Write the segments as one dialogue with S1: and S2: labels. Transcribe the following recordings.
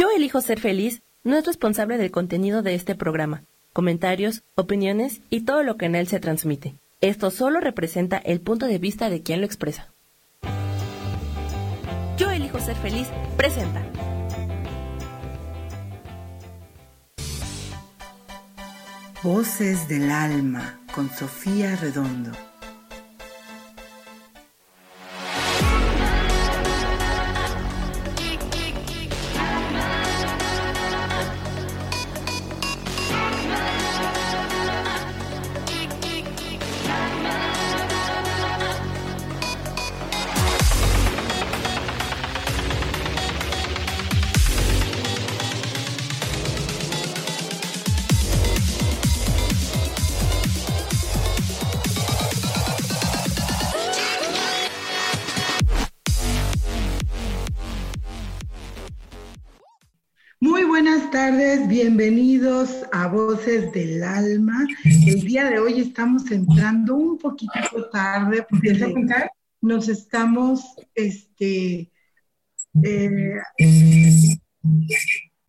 S1: Yo elijo ser feliz no es responsable del contenido de este programa, comentarios, opiniones y todo lo que en él se transmite. Esto solo representa el punto de vista de quien lo expresa. Yo elijo ser feliz presenta.
S2: Voces del alma con Sofía Redondo. Voces del Alma. El día de hoy estamos entrando un poquito tarde porque nos estamos este, eh,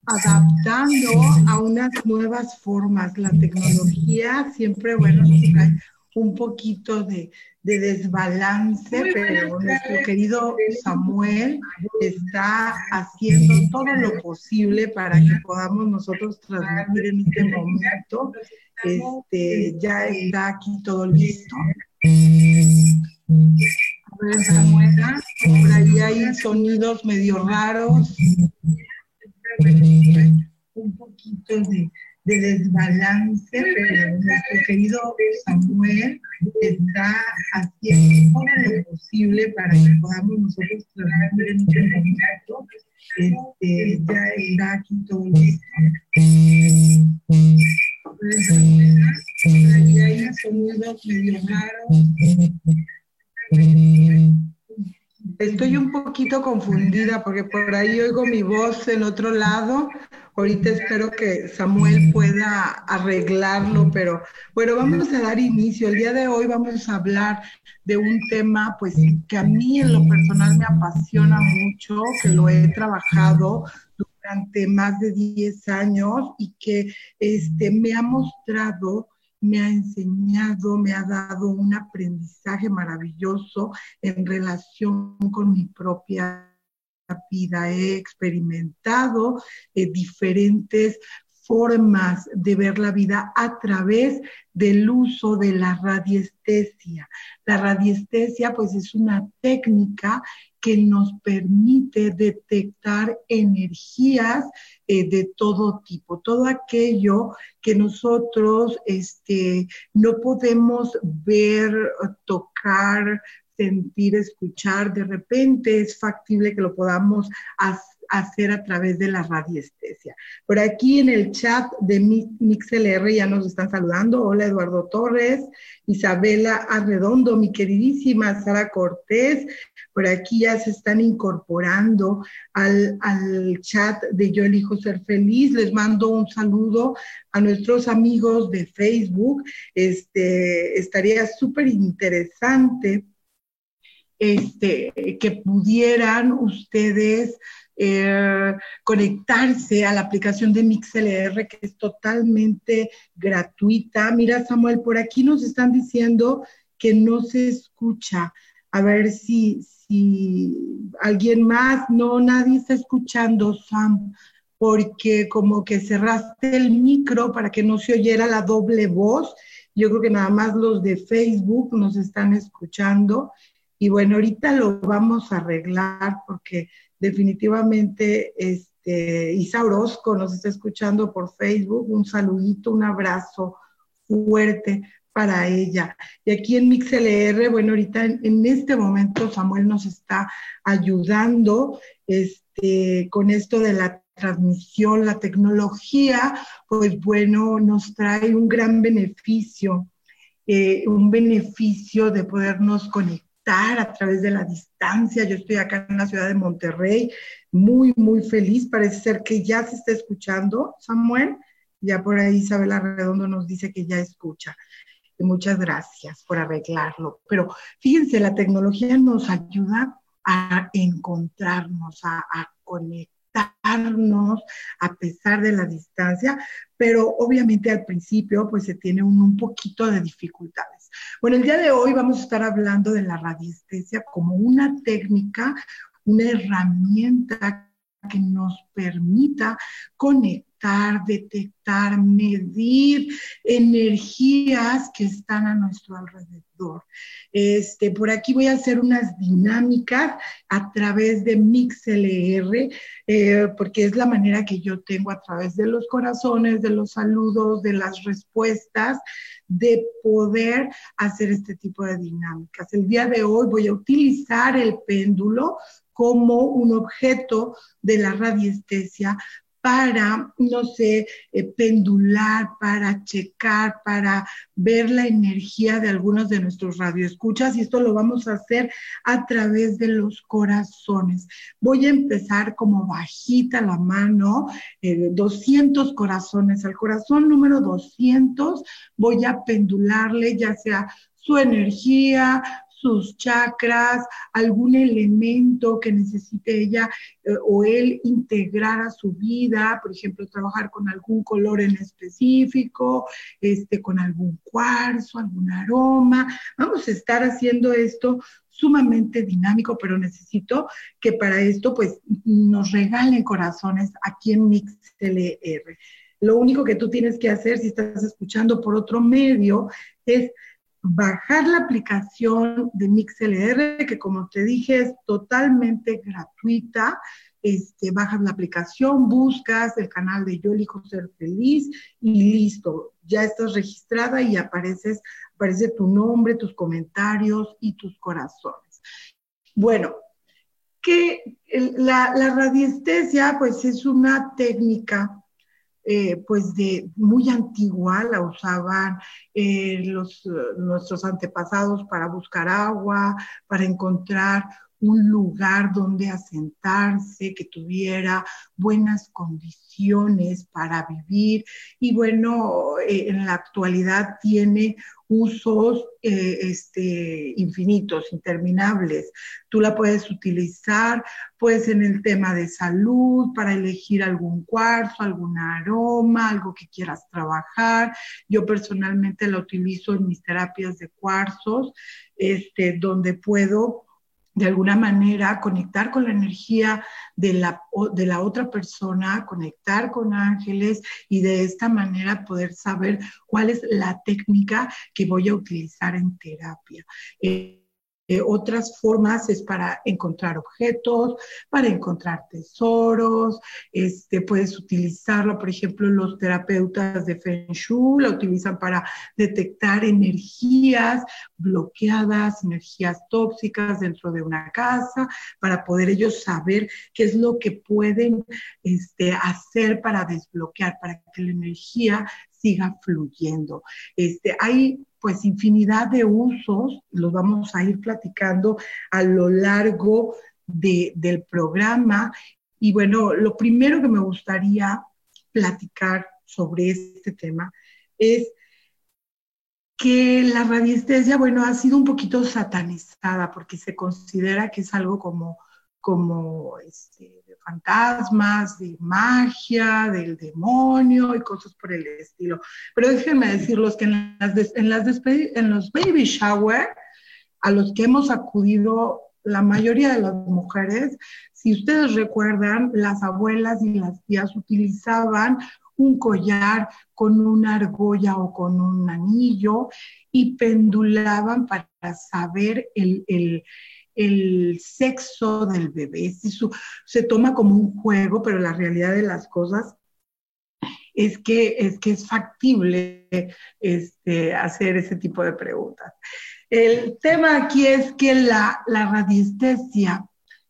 S2: adaptando a unas nuevas formas. La tecnología siempre, bueno, nos trae un poquito de, desbalance, pero nuestro querido Samuel está haciendo todo lo posible para que podamos nosotros transmitir en este momento. Este, ya está aquí todo listo. A ver, Samuel, por ahí hay sonidos medio raros. Un poquito de de desbalance, pero nuestro querido Samuel está haciendo lo posible para que podamos nosotros transmitir en este momento. Este, ya está aquí todo listo. Ahí hay sonidos medio raros. Estoy un poquito confundida porque por ahí oigo mi voz en otro lado Ahorita espero que Samuel pueda arreglarlo, pero bueno, vamos a dar inicio. El día de hoy vamos a hablar de un tema pues que a mí en lo personal me apasiona mucho, que lo he trabajado durante más de 10 años y que este, me ha mostrado me ha enseñado, me ha dado un aprendizaje maravilloso en relación con mi propia vida he experimentado eh, diferentes formas de ver la vida a través del uso de la radiestesia. La radiestesia pues es una técnica que nos permite detectar energías eh, de todo tipo, todo aquello que nosotros este, no podemos ver, tocar, sentir, escuchar, de repente es factible que lo podamos hacer a través de la radiestesia. Por aquí en el chat de MixLR ya nos están saludando. Hola Eduardo Torres, Isabela Arredondo, mi queridísima Sara Cortés. Por aquí ya se están incorporando al, al chat de Yo elijo ser feliz. Les mando un saludo a nuestros amigos de Facebook. Este, estaría súper interesante este, que pudieran ustedes eh, conectarse a la aplicación de MixLR, que es totalmente gratuita. Mira, Samuel, por aquí nos están diciendo que no se escucha. A ver si, si alguien más, no, nadie está escuchando, Sam, porque como que cerraste el micro para que no se oyera la doble voz. Yo creo que nada más los de Facebook nos están escuchando y bueno, ahorita lo vamos a arreglar porque definitivamente este, Isa Orozco nos está escuchando por Facebook. Un saludito, un abrazo fuerte para ella. Y aquí en MixLR, bueno, ahorita en, este momento Samuel nos está ayudando este, con esto de la transmisión, la tecnología, pues bueno, nos trae un gran beneficio, eh, un beneficio de podernos conectar a través de la distancia. Yo estoy acá en la ciudad de Monterrey, muy, muy feliz. Parece ser que ya se está escuchando, Samuel. Ya por ahí Isabela Redondo nos dice que ya escucha. muchas gracias por arreglarlo. Pero fíjense, la tecnología nos ayuda a encontrarnos, a, a conectar conectarnos a pesar de la distancia, pero obviamente al principio pues se tiene un poquito de dificultades. Bueno, el día de hoy vamos a estar hablando de la radiestesia como una técnica, una herramienta que nos permita conectar, detectar, medir energías que están a nuestro alrededor. Este, por aquí voy a hacer unas dinámicas a través de MixLR, eh, porque es la manera que yo tengo a través de los corazones, de los saludos, de las respuestas, de poder hacer este tipo de dinámicas. El día de hoy voy a utilizar el péndulo como un objeto de la radiestesia para, no sé, eh, pendular, para checar, para ver la energía de algunos de nuestros radioescuchas y esto lo vamos a hacer a través de los corazones. Voy a empezar como bajita la mano, 200 eh, corazones. Al corazón número 200 voy a pendularle ya sea su energía, sus chakras, algún elemento que necesite ella eh, o él integrar a su vida, por ejemplo, trabajar con algún color en específico, este, con algún cuarzo, algún aroma. Vamos a estar haciendo esto sumamente dinámico, pero necesito que para esto pues nos regalen corazones aquí en MixLR. Lo único que tú tienes que hacer si estás escuchando por otro medio es bajar la aplicación de MixLR, que como te dije es totalmente gratuita. Este, bajas la aplicación, buscas el canal de Yo elijo ser feliz y listo, ya estás registrada y apareces, aparece tu nombre, tus comentarios y tus corazones. Bueno, que la, la radiestesia pues es una técnica eh, pues de muy antigua, la usaban eh, los, nuestros antepasados para buscar agua, para encontrar un lugar donde asentarse, que tuviera buenas condiciones para vivir y bueno, eh, en la actualidad tiene usos eh, este, infinitos, interminables. Tú la puedes utilizar pues en el tema de salud, para elegir algún cuarzo, algún aroma, algo que quieras trabajar. Yo personalmente la utilizo en mis terapias de cuarzos, este, donde puedo de alguna manera conectar con la energía de la, de la otra persona, conectar con ángeles y de esta manera poder saber cuál es la técnica que voy a utilizar en terapia. Eh, eh, otras formas es para encontrar objetos, para encontrar tesoros, este, puedes utilizarlo, por ejemplo, los terapeutas de Feng Shui la utilizan para detectar energías bloqueadas, energías tóxicas dentro de una casa, para poder ellos saber qué es lo que pueden este, hacer para desbloquear, para que la energía siga fluyendo. Este, hay pues infinidad de usos, los vamos a ir platicando a lo largo del programa. Y bueno, lo primero que me gustaría platicar sobre este tema es que la radiestesia, bueno, ha sido un poquito satanizada porque se considera que es algo como, como este, fantasmas, de magia, del demonio y cosas por el estilo. Pero déjenme decirlos que en, las en, los baby shower, a los que hemos acudido la mayoría de las mujeres, si ustedes recuerdan, las abuelas y las tías utilizaban un collar con una argolla o con un anillo y pendulaban para saber el el sexo del bebé. se toma como un juego, pero la realidad de las cosas es que es, que es factible este, hacer ese tipo de preguntas. El tema aquí es que la, la radiestesia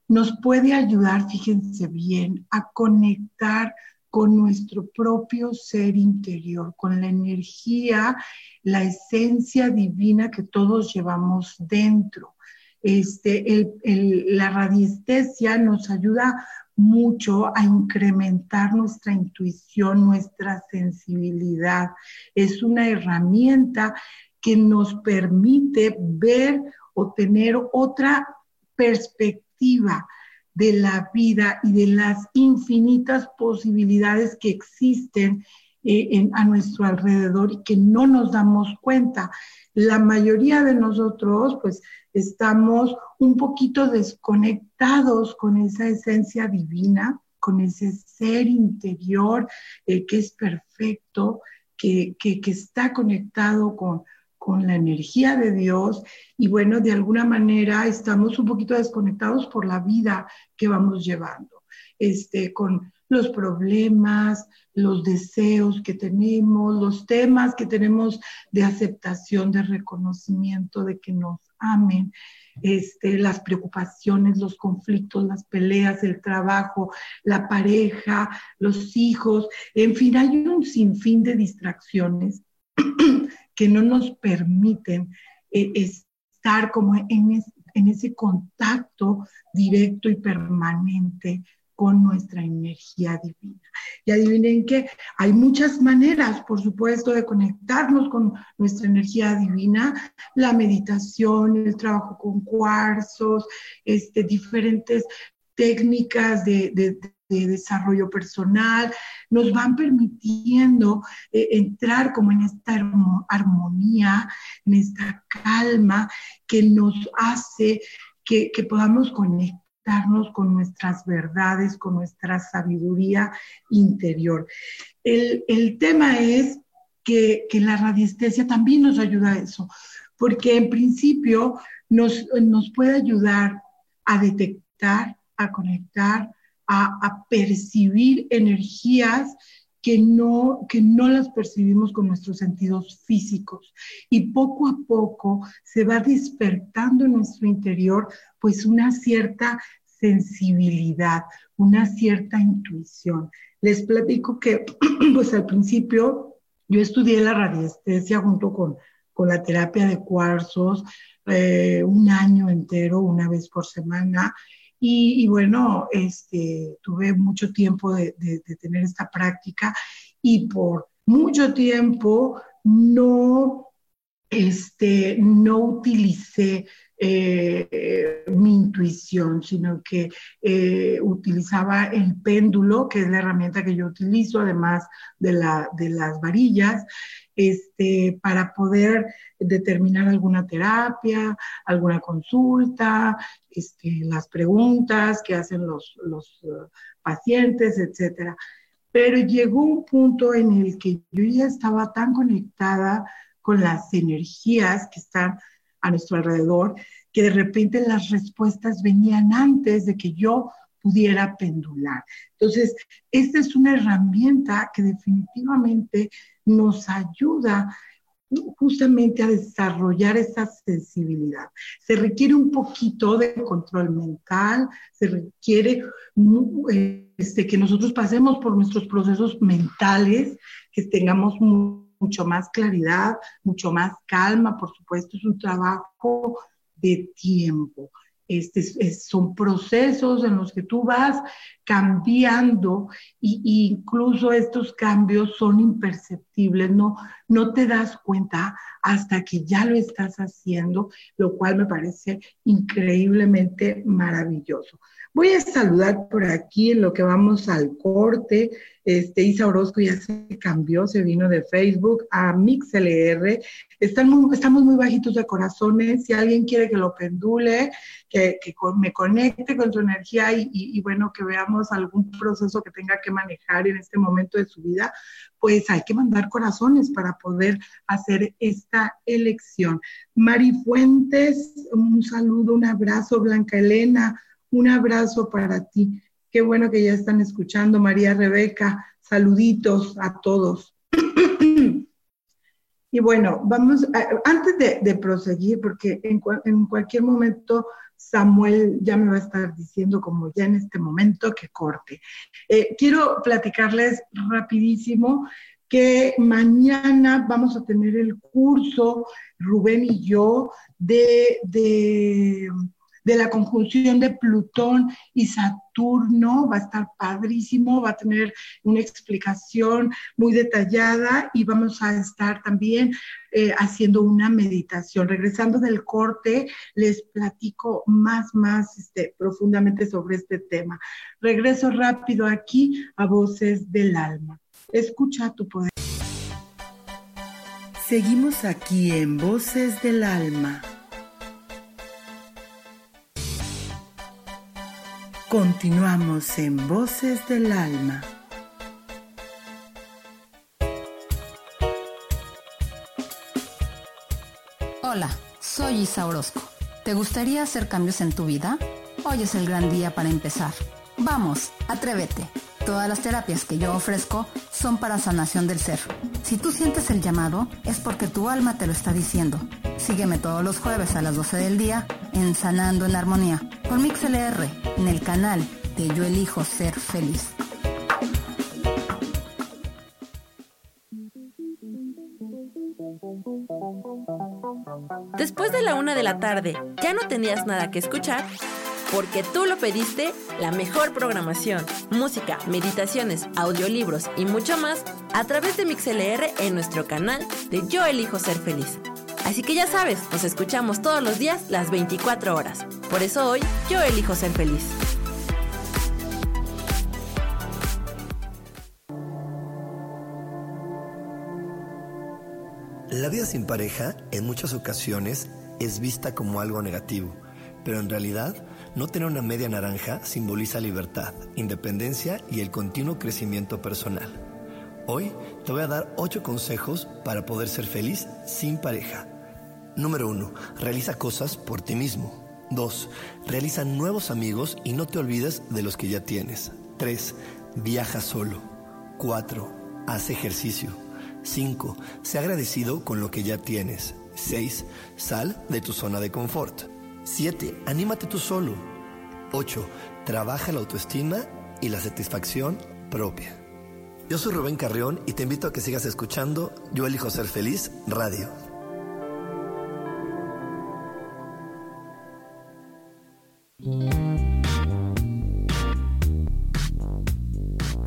S2: nos puede ayudar, fíjense bien, a conectar con nuestro propio ser interior, con la energía, la esencia divina que todos llevamos dentro. Este, la radiestesia nos ayuda mucho a incrementar nuestra intuición, nuestra sensibilidad. Es una herramienta que nos permite ver o tener otra perspectiva de la vida y de las infinitas posibilidades que existen eh, a nuestro alrededor y que no nos damos cuenta. La mayoría de nosotros, pues, estamos un poquito desconectados con esa esencia divina, con ese ser interior eh, que es perfecto, que, está conectado con, con la energía de Dios y bueno, de alguna manera estamos un poquito desconectados por la vida que vamos llevando, este, con los problemas, los deseos que tenemos, los temas que tenemos de aceptación, de reconocimiento, de que nos amen, este, las preocupaciones, los conflictos, las peleas, el trabajo, la pareja, los hijos, en fin, hay un sinfín de distracciones que no nos permiten eh, estar como en, en ese contacto directo y permanente con nuestra energía divina. Y adivinen que hay muchas maneras, por supuesto, de conectarnos con nuestra energía divina, la meditación, el trabajo con cuarzos, este, diferentes técnicas de, desarrollo personal, nos van permitiendo eh, entrar como en esta armonía, en esta calma que nos hace que, que podamos conectar con nuestras verdades, con nuestra sabiduría interior. El, tema es que, la radiestesia también nos ayuda a eso, porque en principio nos, nos puede ayudar a detectar, a conectar, a, a percibir energías que no, que no las percibimos con nuestros sentidos físicos. Y poco a poco se va despertando en nuestro interior pues una cierta sensibilidad, una cierta intuición. Les platico que pues al principio yo estudié la radiestesia junto con, con la terapia de cuarzos eh, un año entero, una vez por semana. Y, bueno, este, tuve mucho tiempo de, tener esta práctica y por mucho tiempo no, este, no utilicé eh, mi intuición, sino que eh, utilizaba el péndulo, que es la herramienta que yo utilizo, además de, la, de las varillas, este, para poder determinar alguna terapia, alguna consulta, este, las preguntas que hacen los, los uh, pacientes, etcétera. Pero llegó un punto en el que yo ya estaba tan conectada con las energías que están a nuestro alrededor, que de repente las respuestas venían antes de que yo pudiera pendular. Entonces, esta es una herramienta que definitivamente nos ayuda justamente a desarrollar esa sensibilidad. Se requiere un poquito de control mental, se requiere este, que nosotros pasemos por nuestros procesos mentales, que tengamos mucho más claridad, mucho más calma, por supuesto, es un trabajo de tiempo. Este, son procesos en los que tú vas cambiando y, incluso estos cambios son imperceptibles, no, no te das cuenta hasta que ya lo estás haciendo, lo cual me parece increíblemente maravilloso. Voy a saludar por aquí en lo que vamos al corte. Este, Isa Orozco ya se cambió, se vino de Facebook a MixLR. Están estamos muy bajitos de corazones. Si alguien quiere que lo pendule, que, me conecte con su energía y, y, bueno, que veamos algún proceso que tenga que manejar en este momento de su vida, pues hay que mandar corazones para poder hacer esta elección. Mari Fuentes, un saludo, un abrazo. Blanca Elena, un abrazo para ti. Qué bueno que ya están escuchando, María Rebeca. Saluditos a todos. Y bueno, vamos, antes de, proseguir, porque en, cualquier momento Samuel ya me va a estar diciendo, como ya en este momento, que corte. Eh, quiero platicarles rapidísimo que mañana vamos a tener el curso, Rubén y yo, de de la conjunción de Plutón y Saturno. Va a estar padrísimo, va a tener una explicación muy detallada y vamos a estar también eh, haciendo una meditación. Regresando del corte, les platico más, más este, profundamente sobre este tema. Regreso rápido aquí a Voces del Alma. Escucha tu poder.
S3: Seguimos aquí en Voces del Alma. Continuamos en Voces del Alma.
S4: Hola, soy Isa Orozco. ¿Te gustaría hacer cambios en tu vida? Hoy es el gran día para empezar. Vamos, atrévete. Todas las terapias que yo ofrezco son para sanación del ser. Si tú sientes el llamado, es porque tu alma te lo está diciendo. Sígueme todos los jueves a las 12 del día en Sanando en Armonía por MixLR en el canal de Yo Elijo Ser Feliz.
S1: Después de la una de la tarde, ¿ya no tenías nada que escuchar? Porque tú lo pediste, la mejor programación, música, meditaciones, audiolibros y mucho más a través de MixLR en nuestro canal de Yo Elijo Ser Feliz. Así que ya sabes, nos escuchamos todos los días las 24 horas. Por eso hoy yo elijo ser feliz.
S5: La vida sin pareja en muchas ocasiones es vista como algo negativo, pero en realidad no tener una media naranja simboliza libertad, independencia y el continuo crecimiento personal. Hoy te voy a dar 8 consejos para poder ser feliz sin pareja. Número 1. Realiza cosas por ti mismo. 2. Realiza nuevos amigos y no te olvides de los que ya tienes. 3. Viaja solo. 4. Haz ejercicio. 5. Sé agradecido con lo que ya tienes. 6. Sal de tu zona de confort. 7. Anímate tú solo. 8. Trabaja la autoestima y la satisfacción propia. Yo soy Rubén Carrión y te invito a que sigas escuchando Yo elijo ser feliz radio.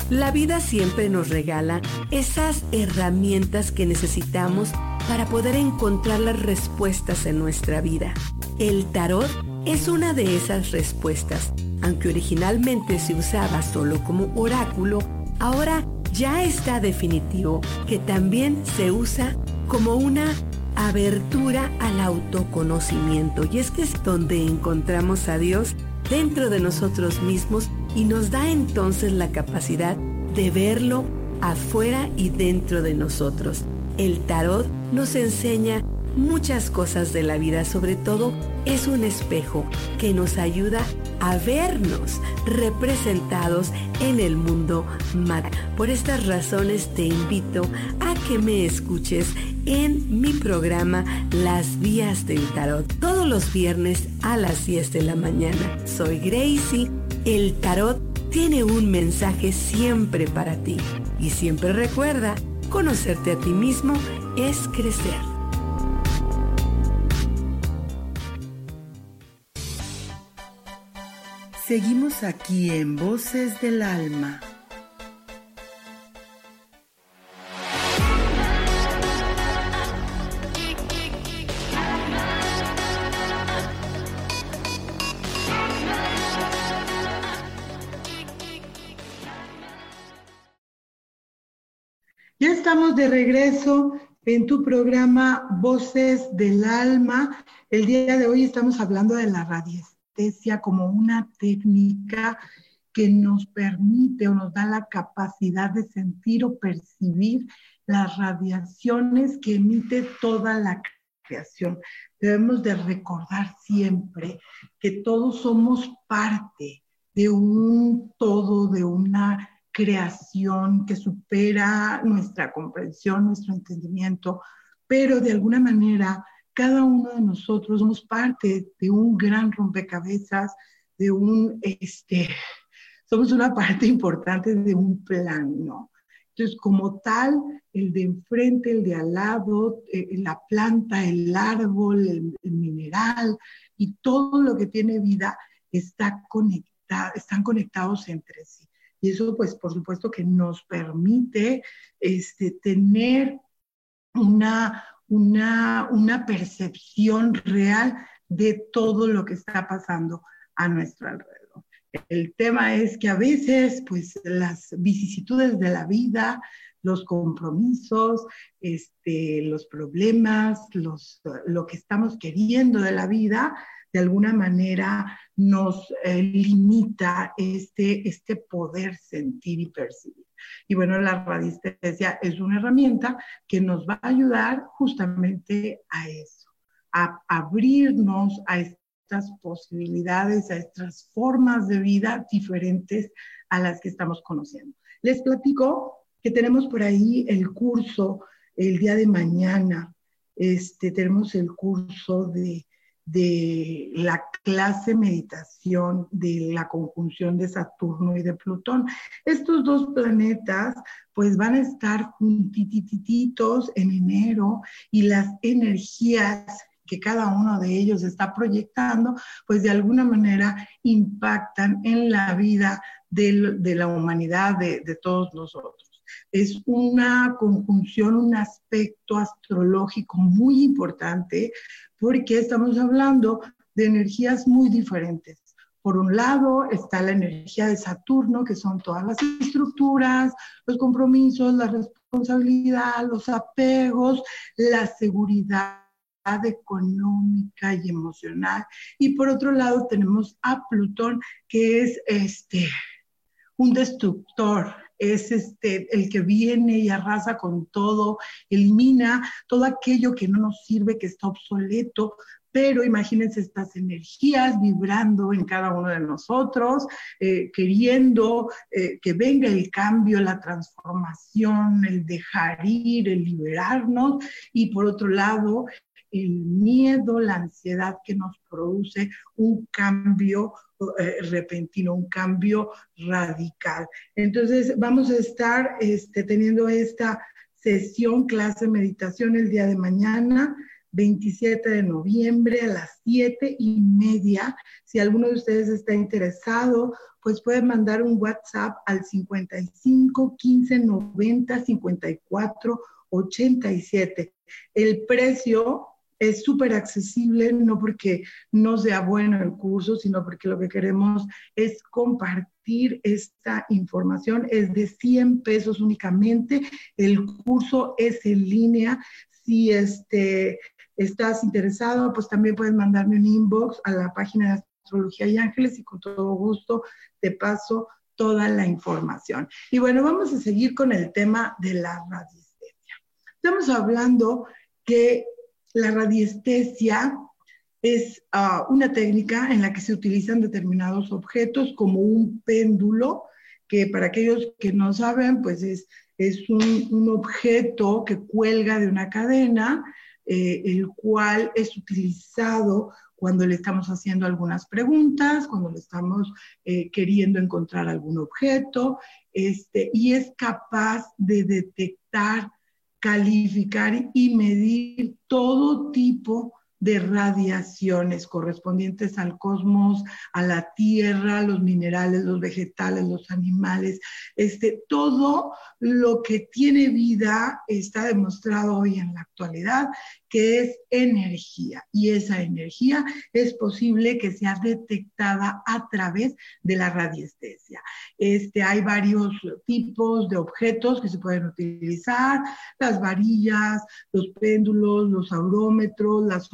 S3: La vida siempre nos regala esas herramientas que necesitamos para poder encontrar las respuestas en nuestra vida. El tarot es una de esas respuestas. Aunque originalmente se usaba solo como oráculo, ahora ya está definitivo que también se usa como una abertura al autoconocimiento. Y es que es donde encontramos a Dios dentro de nosotros mismos y nos da entonces la capacidad de verlo afuera y dentro de nosotros. El tarot nos enseña muchas cosas de la vida, sobre todo es un espejo que nos ayuda a vernos representados en el mundo material. Por estas razones te invito a que me escuches en mi programa Las Vías del Tarot, todos los viernes a las 10 de la mañana. Soy Gracie, el tarot tiene un mensaje siempre para ti y siempre recuerda, conocerte a ti mismo es crecer. Seguimos aquí en Voces del Alma.
S2: Ya estamos de regreso en tu programa Voces del Alma. El día de hoy estamos hablando de la radiestesia como una técnica que nos permite o nos da la capacidad de sentir o percibir las radiaciones que emite toda la creación. Debemos de recordar siempre que todos somos parte de un todo, de una creación que supera nuestra comprensión, nuestro entendimiento, pero de alguna manera cada uno de nosotros somos parte de un gran rompecabezas, de un, este, somos una parte importante de un plan, ¿no? Entonces, como tal, el de enfrente, el de al lado, eh, la planta, el árbol, el, mineral, y todo lo que tiene vida está conectado, están conectados entre sí. Y eso, pues, por supuesto que nos permite este, tener una, una, una percepción real de todo lo que está pasando a nuestro alrededor. El tema es que a veces, pues, las vicisitudes de la vida, los compromisos, este, los problemas, los, lo que estamos queriendo de la vida, de alguna manera nos eh, limita este, este poder sentir y percibir. Y bueno, la radiestesia es una herramienta que nos va a ayudar justamente a eso, a abrirnos a estas posibilidades, a estas formas de vida diferentes a las que estamos conociendo. Les platico que tenemos por ahí el curso el día de mañana. Este, tenemos el curso de, de la clase meditación de la conjunción de Saturno y de Plutón. Estos dos planetas pues van a estar juntitititos en enero y las energías que cada uno de ellos está proyectando, pues de alguna manera impactan en la vida de, la humanidad, de todos nosotros es una conjunción, un aspecto astrológico muy importante porque estamos hablando de energías muy diferentes. Por un lado está la energía de Saturno, que son todas las estructuras, los compromisos, la responsabilidad, los apegos, la seguridad económica y emocional. Y por otro lado tenemos a Plutón, que es este, un destructor, es este, el que viene y arrasa con todo, elimina todo aquello que no nos sirve, que está obsoleto, pero imagínense estas energías vibrando en cada uno de nosotros, eh, queriendo eh, que venga el cambio, la transformación, el dejar ir, el liberarnos, y por otro lado, el miedo, la ansiedad que nos produce un cambio eh, repentino, un cambio radical. Entonces, vamos a estar este, teniendo esta sesión, clase, meditación el día de mañana. 27 de noviembre a las 7 y media. Si alguno de ustedes está interesado, pues pueden mandar un WhatsApp al 55 15 90 54 87. El precio es súper accesible, no porque no sea bueno el curso, sino porque lo que queremos es compartir esta información. Es de 100 pesos únicamente. El curso es en línea. Si este, estás interesado, pues también puedes mandarme un inbox a la página de Astrología y Ángeles y con todo gusto te paso toda la información. Y bueno, vamos a seguir con el tema de la radiestesia. Estamos hablando que la radiestesia es ah, una técnica en la que se utilizan determinados objetos como un péndulo, que para aquellos que no saben, pues es, es un, objeto que cuelga de una cadena, eh, el cual es utilizado cuando le estamos haciendo algunas preguntas, cuando le estamos eh, queriendo encontrar algún objeto, este, y es capaz de detectar calificar y medir todo tipo de radiaciones correspondientes al cosmos, a la tierra, los minerales, los vegetales, los animales, este, todo lo que tiene vida está demostrado hoy en la actualidad que es energía y esa energía es posible que sea detectada a través de la radiestesia. Este, hay varios tipos de objetos que se pueden utilizar, las varillas, los péndulos, los aurómetros, las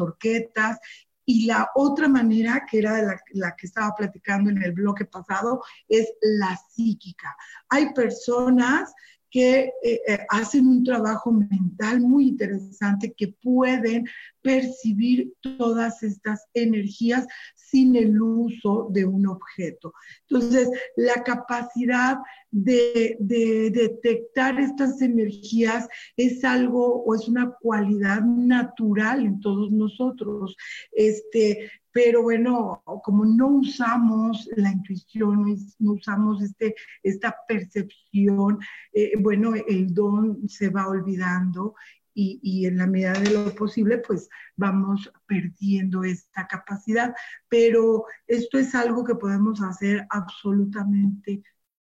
S2: y la otra manera, que era la, la, que estaba platicando en el bloque pasado, es la psíquica. Hay personas que eh, eh, hacen un trabajo mental muy interesante, que pueden percibir todas estas energías sin el uso de un objeto. Entonces, la capacidad de, de, detectar estas energías es algo o es una cualidad natural en todos nosotros. Este, pero bueno, como no usamos la intuición, no usamos este, esta percepción, eh, bueno, el don se va olvidando y, en la medida de lo posible, pues vamos perdiendo esta capacidad. Pero esto es algo que podemos hacer absolutamente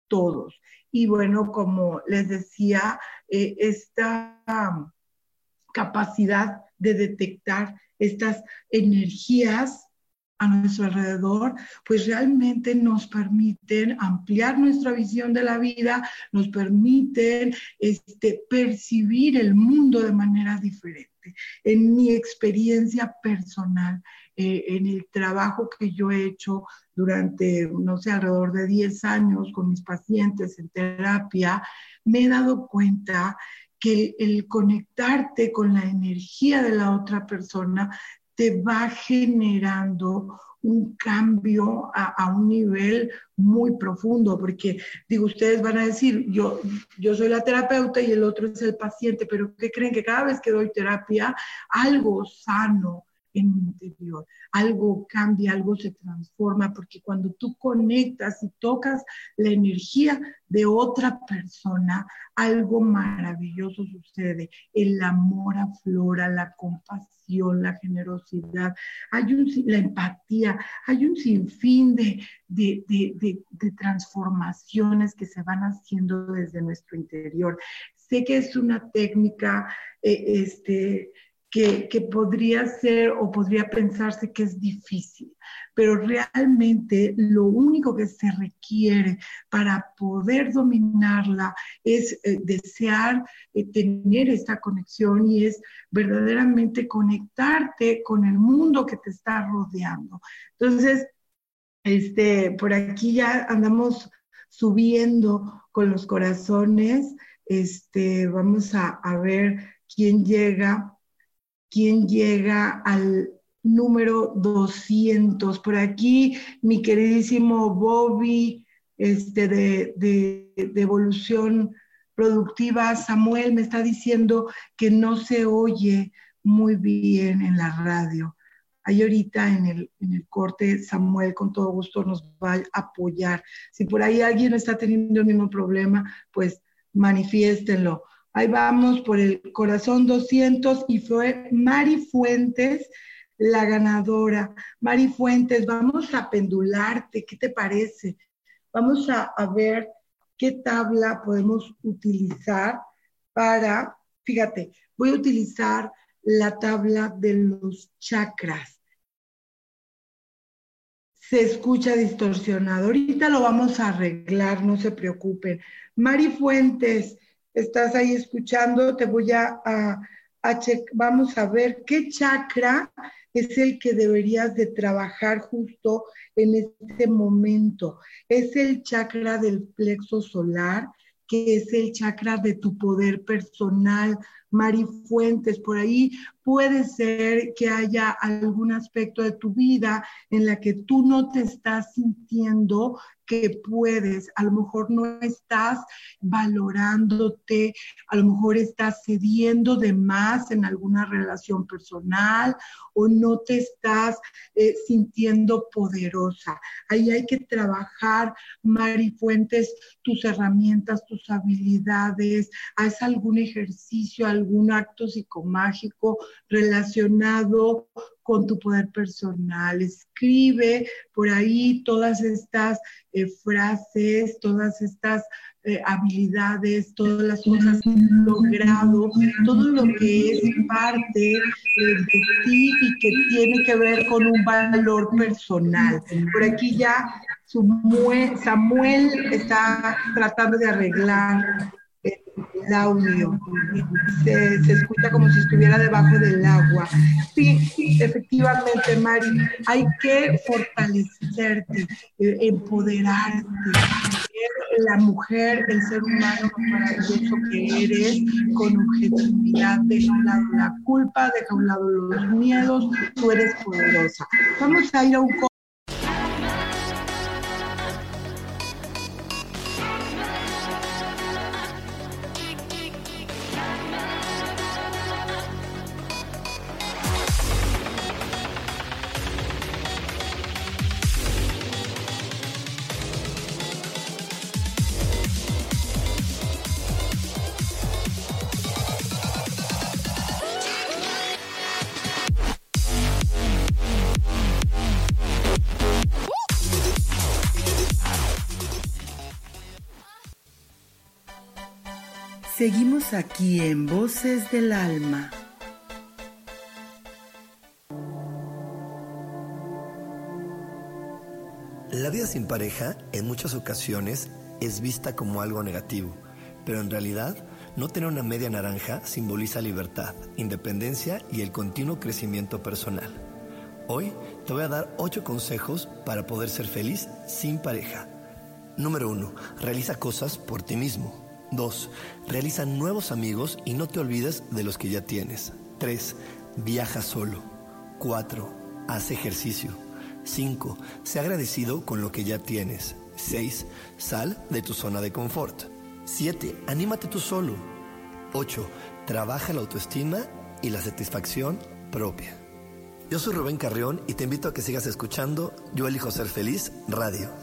S2: todos. Y bueno, como les decía, eh, esta capacidad de detectar estas energías a nuestro alrededor, pues realmente nos permiten ampliar nuestra visión de la vida, nos permiten este, percibir el mundo de manera diferente. En mi experiencia personal, eh, en el trabajo que yo he hecho durante, no sé, alrededor de 10 años con mis pacientes en terapia, me he dado cuenta que el conectarte con la energía de la otra persona te va generando un cambio a, un nivel muy profundo, porque digo, ustedes van a decir, yo, yo soy la terapeuta y el otro es el paciente, pero ¿qué creen? Que cada vez que doy terapia, algo sano, en mi interior. Algo cambia, algo se transforma, porque cuando tú conectas y tocas la energía de otra persona, algo maravilloso sucede. El amor aflora, la compasión, la generosidad, hay la empatía, hay un sinfín de, de, de, de transformaciones que se van haciendo desde nuestro interior. Sé que es una técnica, eh, este, que, podría ser o podría pensarse que es difícil, pero realmente lo único que se requiere para poder dominarla es eh, desear eh, tener esta conexión y es verdaderamente conectarte con el mundo que te está rodeando. Entonces, este, por aquí ya andamos subiendo con los corazones. Este, vamos a, a ver quién llega quién llega al número 200. Por aquí, mi queridísimo Bobby, este, de, de, evolución productiva, Samuel me está diciendo que no se oye muy bien en la radio. Ahí ahorita en el, en el corte, Samuel con todo gusto nos va a apoyar. Si por ahí alguien está teniendo el mismo problema, pues manifiéstenlo. Ahí vamos por el corazón 200 y fue Mari Fuentes la ganadora. Mari Fuentes, vamos a pendularte, ¿qué te parece? Vamos a, a ver qué tabla podemos utilizar para, fíjate, voy a utilizar la tabla de los chakras. Se escucha distorsionado. Ahorita lo vamos a arreglar, no se preocupen. Mari Fuentes, estás ahí escuchando, te voy a, a, vamos a ver qué chakra es el que deberías de trabajar justo en este momento. Es el chakra del plexo solar, que es el chakra de tu poder personal, Mari Fuentes, por ahí puede ser que haya algún aspecto de tu vida en la que tú no te estás sintiendo puedes, a lo mejor no estás valorándote, a lo mejor estás cediendo de más en alguna relación personal o no te estás eh, sintiendo poderosa. Ahí hay que trabajar, Mari Fuentes, tus herramientas, tus habilidades, haz algún ejercicio, algún acto psicomágico relacionado con tu poder personal. Escribe por ahí todas estas eh, frases, todas estas eh, habilidades, todas las cosas que has logrado, todo lo que es parte eh, de ti y que tiene que ver con un valor personal. Por aquí ya Samuel está tratando de arreglar el audio. Se, escucha como si estuviera debajo del agua. Sí, efectivamente, Mari, hay que fortalecerte, eh, empoderarte, la mujer, el ser humano maravilloso que eres, con objetividad, deja a un lado la culpa, deja a un lado los miedos, tú eres poderosa. Vamos a ir a un
S3: Seguimos aquí en Voces del Alma.
S5: La vida sin pareja en muchas ocasiones es vista como algo negativo, pero en realidad no tener una media naranja simboliza libertad, independencia y el continuo crecimiento personal. Hoy te voy a dar 8 consejos para poder ser feliz sin pareja. Número 1. Realiza cosas por ti mismo. 2. Realiza nuevos amigos y no te olvides de los que ya tienes. 3. Viaja solo. 4. Haz ejercicio. 5. Sé agradecido con lo que ya tienes. 6. Sal de tu zona de confort. 7. Anímate tú solo. 8. Trabaja la autoestima y la satisfacción propia. Yo soy Rubén Carrión y te invito a que sigas escuchando Yo elijo ser feliz radio.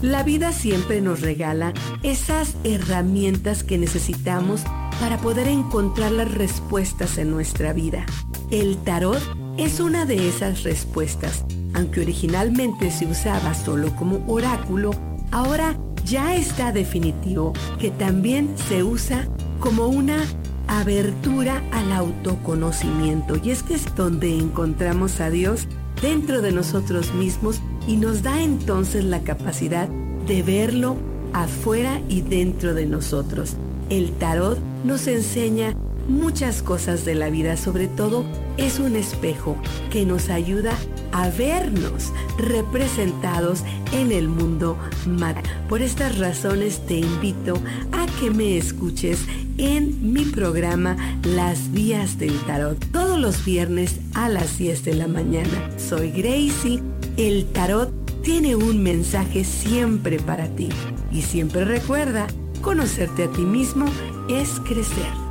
S3: La vida siempre nos regala esas herramientas que necesitamos para poder encontrar las respuestas en nuestra vida. El tarot es una de esas respuestas. Aunque originalmente se usaba solo como oráculo, ahora ya está definitivo que también se usa como una abertura al autoconocimiento. Y es que es donde encontramos a Dios dentro de nosotros mismos y nos da entonces la capacidad de verlo afuera y dentro de nosotros. El tarot nos enseña muchas cosas de la vida, sobre todo es un espejo que nos ayuda a vernos representados en el mundo material. Por estas razones te invito a que me escuches en mi programa Las Vías del Tarot, todos los viernes a las 10 de la mañana. Soy Gracie, el tarot tiene un mensaje siempre para ti y siempre recuerda, conocerte a ti mismo es crecer.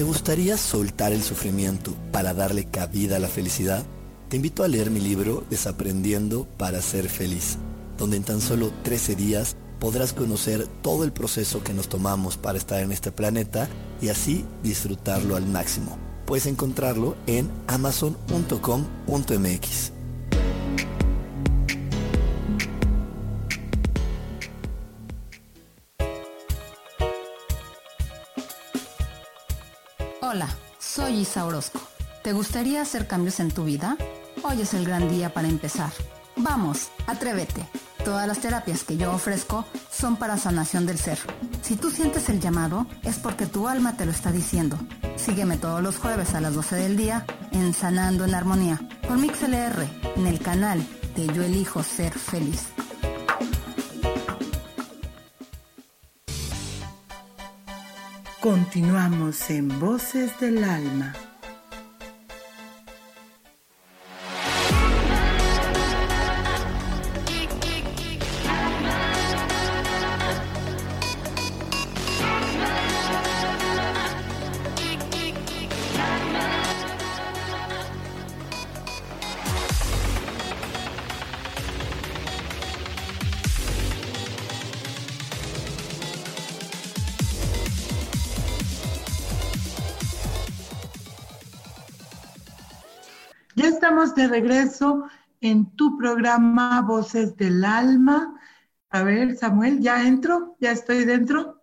S5: ¿Te gustaría soltar el sufrimiento para darle cabida a la felicidad? Te invito a leer mi libro Desaprendiendo para ser feliz, donde en tan solo 13 días podrás conocer todo el proceso que nos tomamos para estar en este planeta y así disfrutarlo al máximo. Puedes encontrarlo en amazon.com.mx.
S4: Hola, soy Isa Orozco. ¿Te gustaría hacer cambios en tu vida? Hoy es el gran día para empezar. Vamos, atrévete. Todas las terapias que yo ofrezco son para sanación del ser. Si tú sientes el llamado, es porque tu alma te lo está diciendo. Sígueme todos los jueves a las 12 del día en Sanando en Armonía por MixLR en el canal de Yo Elijo Ser Feliz.
S3: Continuamos en Voces del Alma.
S2: De regreso en tu programa Voces del Alma. A ver, Samuel, ¿ya entro? ¿Ya estoy dentro?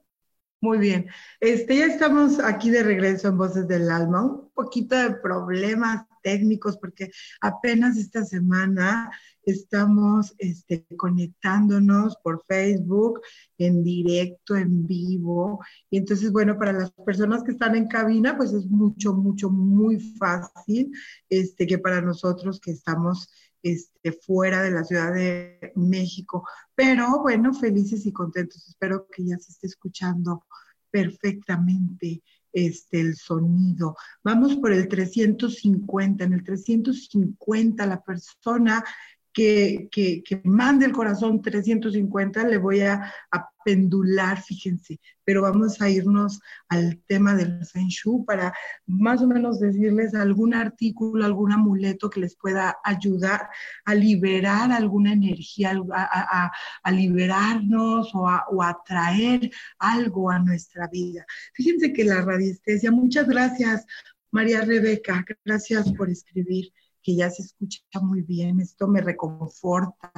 S2: Muy bien. Este, ya estamos aquí de regreso en Voces del Alma. Un poquito de problemas técnicos porque apenas esta semana estamos este, conectándonos por Facebook en directo, en vivo. Y entonces, bueno, para las personas que están en cabina, pues es mucho, mucho, muy fácil este, que para nosotros que estamos este, fuera de la Ciudad de México. Pero bueno, felices y contentos. Espero que ya se esté escuchando perfectamente este, el sonido. Vamos por el 350. En el 350 la persona que, mande el corazón 350, le voy a, pendular, fíjense, pero vamos a irnos al tema del Feng Shui para más o menos decirles algún artículo, algún amuleto que les pueda ayudar a liberar alguna energía, a, liberarnos o a, o a traer algo a nuestra vida. Fíjense que la radiestesia, muchas gracias María Rebeca, gracias por escribir que ya se escucha muy bien, esto me reconforta,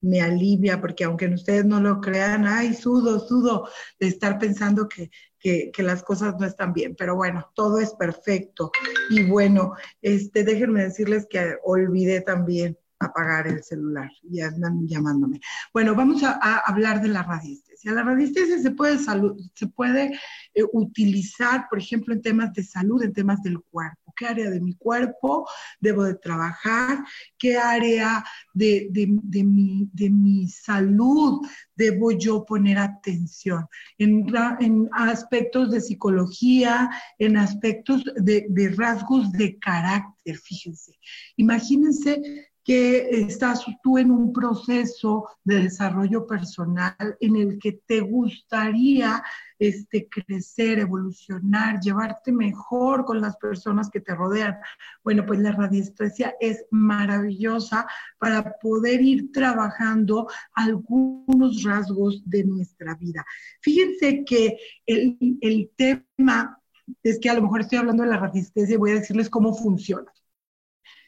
S2: me alivia, porque aunque ustedes no lo crean, ay, sudo, sudo, de estar pensando que, que, las cosas no están bien, pero bueno, todo es perfecto. Y bueno, este, déjenme decirles que olvidé también apagar el celular, ya están llamándome. Bueno, vamos a, hablar de la radiestesia. La radiestesia se puede, se puede eh, utilizar, por ejemplo, en temas de salud, en temas del cuerpo qué área de mi cuerpo debo de trabajar, qué área de, mi, de mi, salud debo yo poner atención, en, en aspectos de psicología, en aspectos de, de rasgos de carácter, fíjense. Imagínense que estás tú en un proceso de desarrollo personal en el que te gustaría este, crecer, evolucionar, llevarte mejor con las personas que te rodean. Bueno, pues la radiestesia es maravillosa para poder ir trabajando algunos rasgos de nuestra vida. Fíjense que el, el tema es que a lo mejor estoy hablando de la radiestesia y voy a decirles cómo funciona.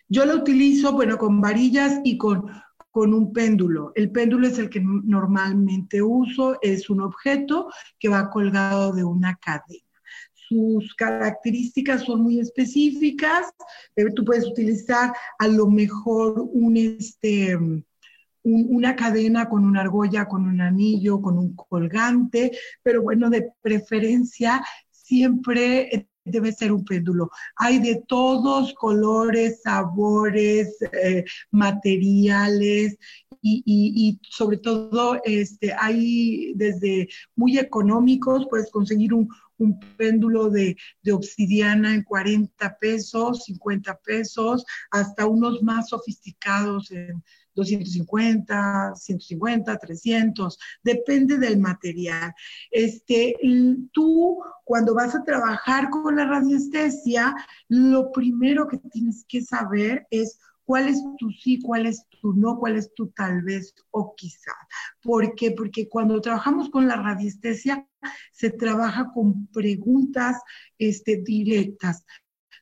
S2: Yo lo utilizo, bueno, con varillas y con, con un péndulo. El péndulo es el que normalmente uso, es un objeto que va colgado de una cadena. Sus características son muy específicas. Eh, tú puedes utilizar a lo mejor un, este, una cadena con una argolla, con un anillo, con un colgante, pero bueno, de preferencia siempre debe ser un péndulo. Hay de todos colores, sabores, eh, materiales y, sobre todo este, hay desde muy económicos, puedes conseguir un, péndulo de, de, obsidiana en 40 pesos, 50 pesos, hasta unos más sofisticados en 250, 150, 300, depende del material. Este, tú, cuando vas a trabajar con la radiestesia, lo primero que tienes que saber es cuál es tu sí, cuál es tu no, cuál es tu tal vez o quizá. ¿Por qué? Porque cuando trabajamos con la radiestesia, se trabaja con preguntas este, directas.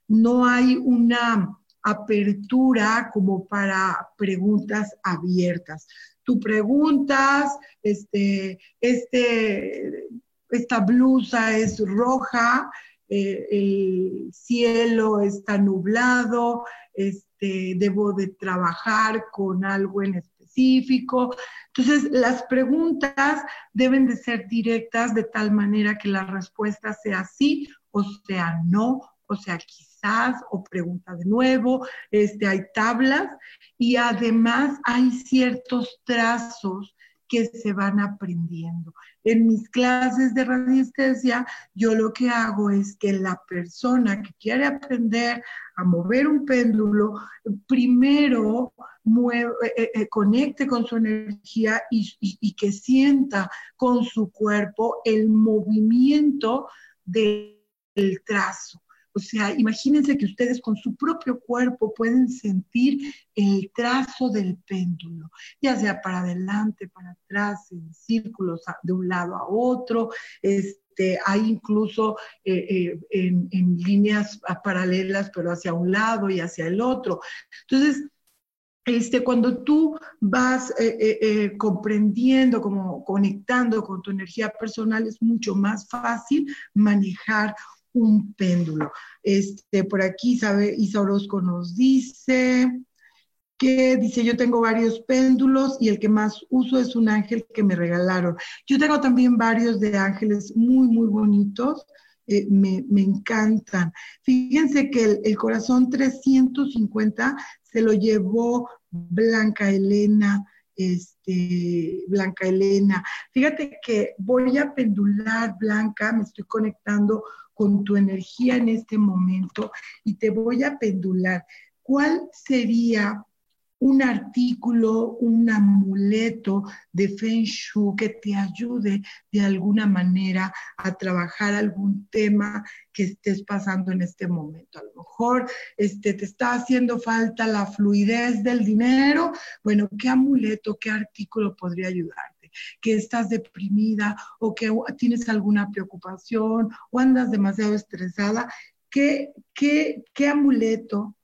S2: No hay una apertura como para preguntas abiertas. Tú preguntas, este, este, esta blusa es roja, eh, el cielo está nublado, este, debo de trabajar con algo en específico. Entonces, las preguntas deben de ser directas de tal manera que la respuesta sea sí o sea no o sea quizá o pregunta de nuevo, este, hay tablas y además hay ciertos trazos que se van aprendiendo. En mis clases de radiestesia, yo lo que hago es que la persona que quiere aprender a mover un péndulo, primero mueve, eh, eh, conecte con su energía y que sienta con su cuerpo el movimiento del trazo. O sea, imagínense que ustedes con su propio cuerpo pueden sentir el trazo del péndulo, ya sea para adelante, para atrás, en círculos de un lado a otro. Este, hay incluso eh, eh, en, líneas paralelas, pero hacia un lado y hacia el otro. Entonces, este, cuando tú vas eh, comprendiendo, como conectando con tu energía personal, es mucho más fácil manejar un péndulo. Este, por aquí, sabe, Isa Orozco nos dice que dice, yo tengo varios péndulos y el que más uso es un ángel que me regalaron. Yo tengo también varios de ángeles muy, muy bonitos. Eh, me, encantan. Fíjense que el, el, corazón 350 se lo llevó Blanca Elena, este, Blanca Elena. Fíjate que voy a pendular, Blanca, me estoy conectando con tu energía en este momento y te voy a pendular. ¿Cuál sería un artículo, un amuleto de Feng Shui que te ayude de alguna manera a trabajar algún tema que estés pasando en este momento. A lo mejor este, te está haciendo falta la fluidez del dinero. Bueno, ¿qué amuleto, qué artículo podría ayudarte? Que estás deprimida o que tienes alguna preocupación o andas demasiado estresada, ¿qué, qué, qué amuleto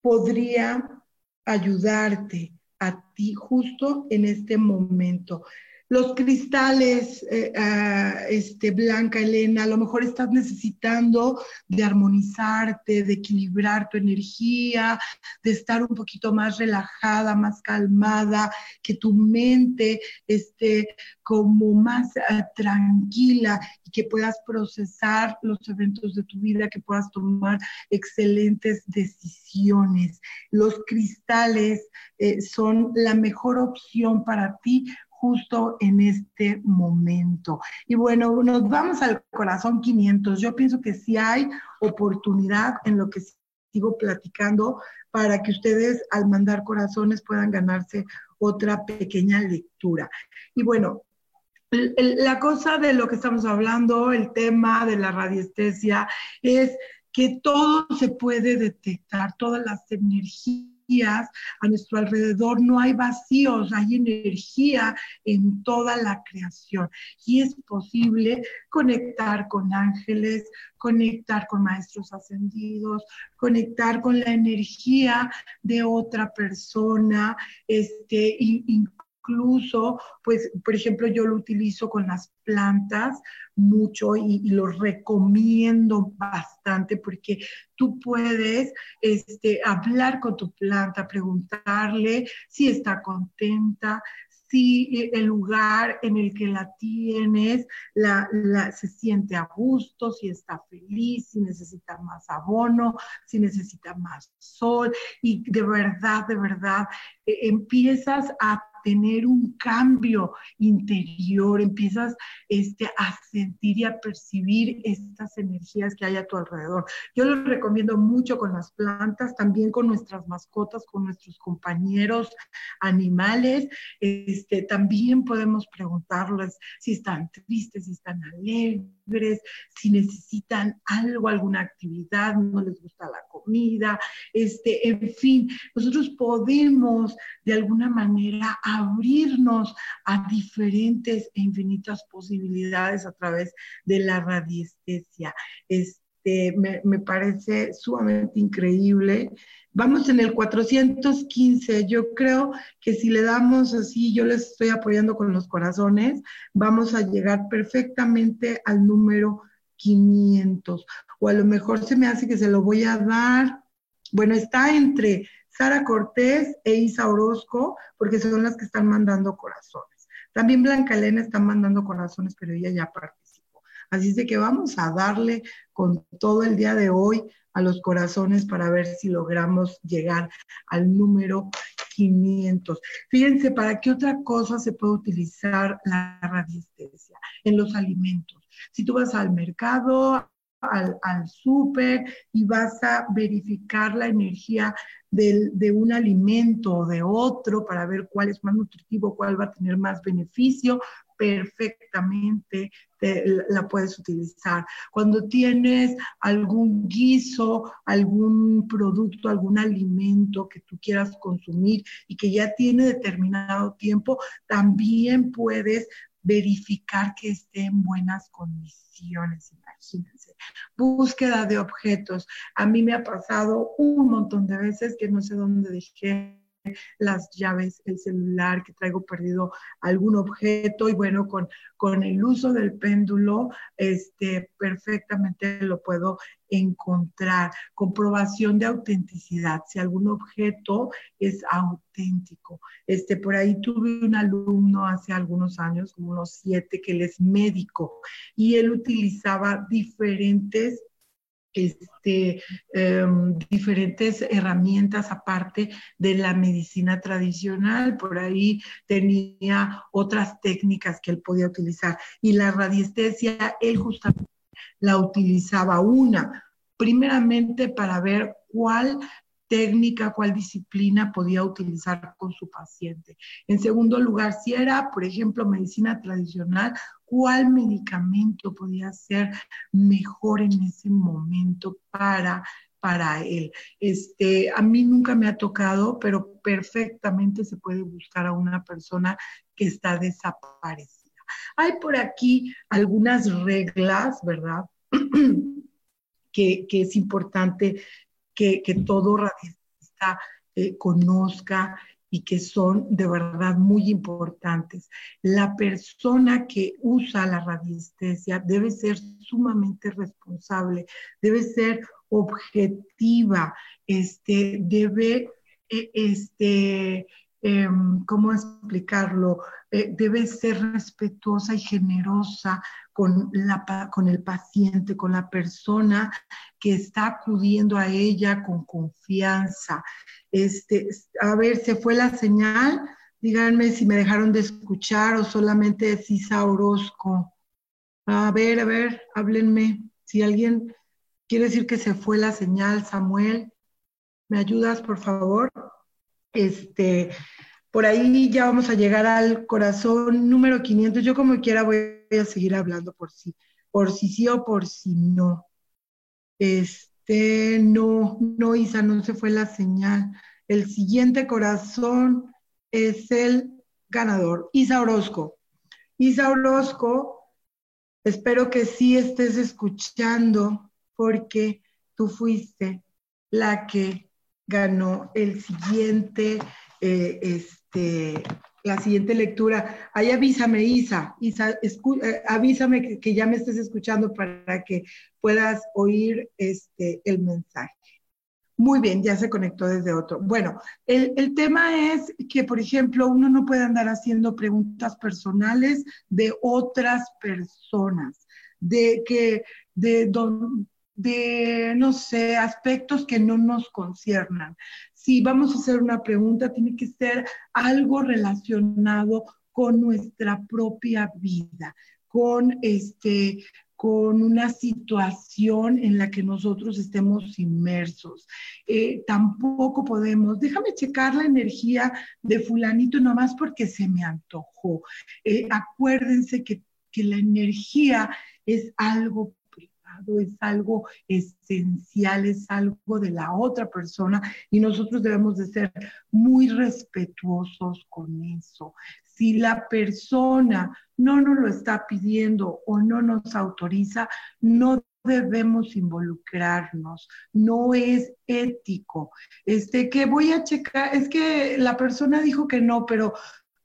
S2: podría ayudarte a ti justo en este momento. Los cristales, eh, ah, este, Blanca Elena, a lo mejor estás necesitando de armonizarte, de equilibrar tu energía, de estar un poquito más relajada, más calmada, que tu mente esté como más ah, tranquila y que puedas procesar los eventos de tu vida, que puedas tomar excelentes decisiones. Los cristales eh, son la mejor opción para ti justo en este momento. Y bueno, nos vamos al corazón 500. Yo pienso que sí hay oportunidad en lo que sigo platicando para que ustedes al mandar corazones puedan ganarse otra pequeña lectura. Y bueno, la cosa de lo que estamos hablando, el tema de la radiestesia, es que todo se puede detectar, todas las energías a nuestro alrededor, no hay vacíos, hay energía en toda la creación. Y es posible conectar con ángeles, conectar con maestros ascendidos, conectar con la energía de otra persona, este, pues, por ejemplo, yo lo utilizo con las plantas mucho y, lo recomiendo bastante porque tú puedes este, hablar con tu planta, preguntarle si está contenta, si el lugar en el que la tienes la, se siente a gusto, si está feliz, si necesita más abono, si necesita más sol. Y de verdad, de verdad, eh, empiezas a tener un cambio interior, empiezas este, a sentir y a percibir estas energías que hay a tu alrededor. Yo lo recomiendo mucho con las plantas, también con nuestras mascotas, con nuestros compañeros animales. Este, también podemos preguntarles si están tristes, si están alegres, si necesitan algo, alguna actividad, no les gusta la este, en fin, nosotros podemos de alguna manera abrirnos a diferentes e infinitas posibilidades a través de la radiestesia. Este, me, me parece sumamente increíble. Vamos en el 415. Yo creo que si le damos así, yo les estoy apoyando con los corazones, vamos a llegar perfectamente al número 500. O a lo mejor se me hace que se lo voy a dar. Bueno, está entre Sara Cortés e Isa Orozco, porque son las que están mandando corazones. También Blanca Elena está mandando corazones, pero ella ya participó. Así es de que vamos a darle con todo el día de hoy a los corazones para ver si logramos llegar al número 500. Fíjense, ¿para qué otra cosa se puede utilizar la radiestesia? En los alimentos. Si tú vas al mercado, al, al súper y vas a verificar la energía de un alimento o de otro para ver cuál es más nutritivo, cuál va a tener más beneficio, perfectamente la puedes utilizar. Cuando tienes algún guiso, algún producto, algún alimento que tú quieras consumir y que ya tiene determinado tiempo, también puedes verificar que esté en buenas condiciones, imagínense. Búsqueda de objetos. A mí me ha pasado un montón de veces que no sé dónde dejé las llaves, el celular, que traigo perdido algún objeto y bueno, con, con el uso del péndulo, este, perfectamente lo puedo encontrar. Comprobación de autenticidad, si algún objeto es auténtico. Este, por ahí tuve un alumno hace algunos años, como unos siete, que él es médico y él utilizaba diferentes este, em, diferentes herramientas aparte de la medicina tradicional. Por ahí tenía otras técnicas que él podía utilizar. Y la radiestesia, él justamente la utilizaba una, primeramente para ver cuál técnica, cuál disciplina podía utilizar con su paciente. En segundo lugar, si era, por ejemplo, medicina tradicional, cuál medicamento podía ser mejor en ese momento para para él. Este, a mí nunca me ha tocado, pero perfectamente se puede buscar a una persona que está desaparecida. Hay por aquí algunas reglas, ¿verdad? que, es importante que, todo radiologista eh, conozca y que son de verdad muy importantes. La persona que usa la radiestesia debe ser sumamente responsable, debe ser objetiva, este, debe, e, este, em, ¿cómo explicarlo? Eh, debe ser respetuosa y generosa con, la, con el paciente, con la persona que está acudiendo a ella con confianza. Este, a ver, ¿se fue la señal? Díganme si me dejaron de escuchar o solamente es Isa Orozco. A ver, a ver, háblenme. Si alguien quiere decir que se fue la señal, Samuel, ¿me ayudas, por favor? Este, por ahí ya vamos a llegar al corazón número 500. Yo como quiera voy a seguir hablando por sí, por si sí o por si no. Este, no, no, Isa, no se fue la señal. El siguiente corazón es el ganador, Isa Orozco. Isa Orozco, espero que sí estés escuchando porque tú fuiste la que ganó el siguiente eh, este, la siguiente lectura. Ahí avísame, Isa, Isa eh, avísame que, ya me estés escuchando para que puedas oír este, el mensaje. Muy bien, ya se conectó desde otro. Bueno, el, el, tema es que, por ejemplo, uno no puede andar haciendo preguntas personales de otras personas, de que, de, de no sé, aspectos que no nos conciernan si vamos a hacer una pregunta, tiene que ser algo relacionado con nuestra propia vida, con este con una situación en la que nosotros estemos inmersos. Eh, tampoco podemos, déjame checar la energía de fulanito nomás porque se me antojó. Eh, acuérdense que, que la energía es algo es algo esencial, es algo de la otra persona y nosotros debemos de ser muy respetuosos con eso. Si la persona no nos lo está pidiendo o no nos autoriza, no debemos involucrarnos, no es ético. Este que voy a checar, es que la persona dijo que no, pero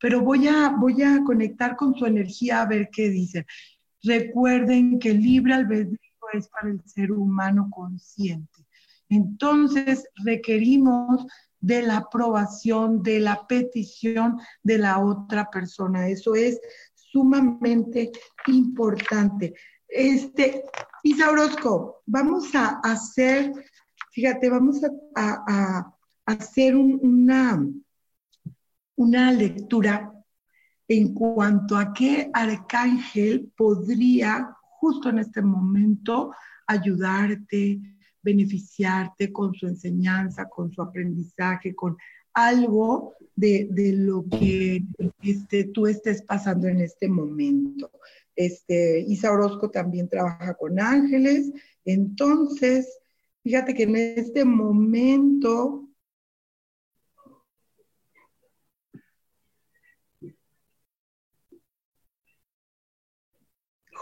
S2: pero voy a voy a conectar con su energía a ver qué dice. Recuerden que libre albedrío es para el ser humano consciente. Entonces requerimos de la aprobación, de la petición de la otra persona. Eso es sumamente importante. Este, Isa Orozco, vamos a hacer, fíjate, vamos a, hacer una, una lectura en cuanto a qué arcángel podría justo en este momento ayudarte, beneficiarte con su enseñanza, con su aprendizaje, con algo de, lo que este, tú estés pasando en este momento. Este, Isa Orozco también trabaja con ángeles, entonces, fíjate que en este momento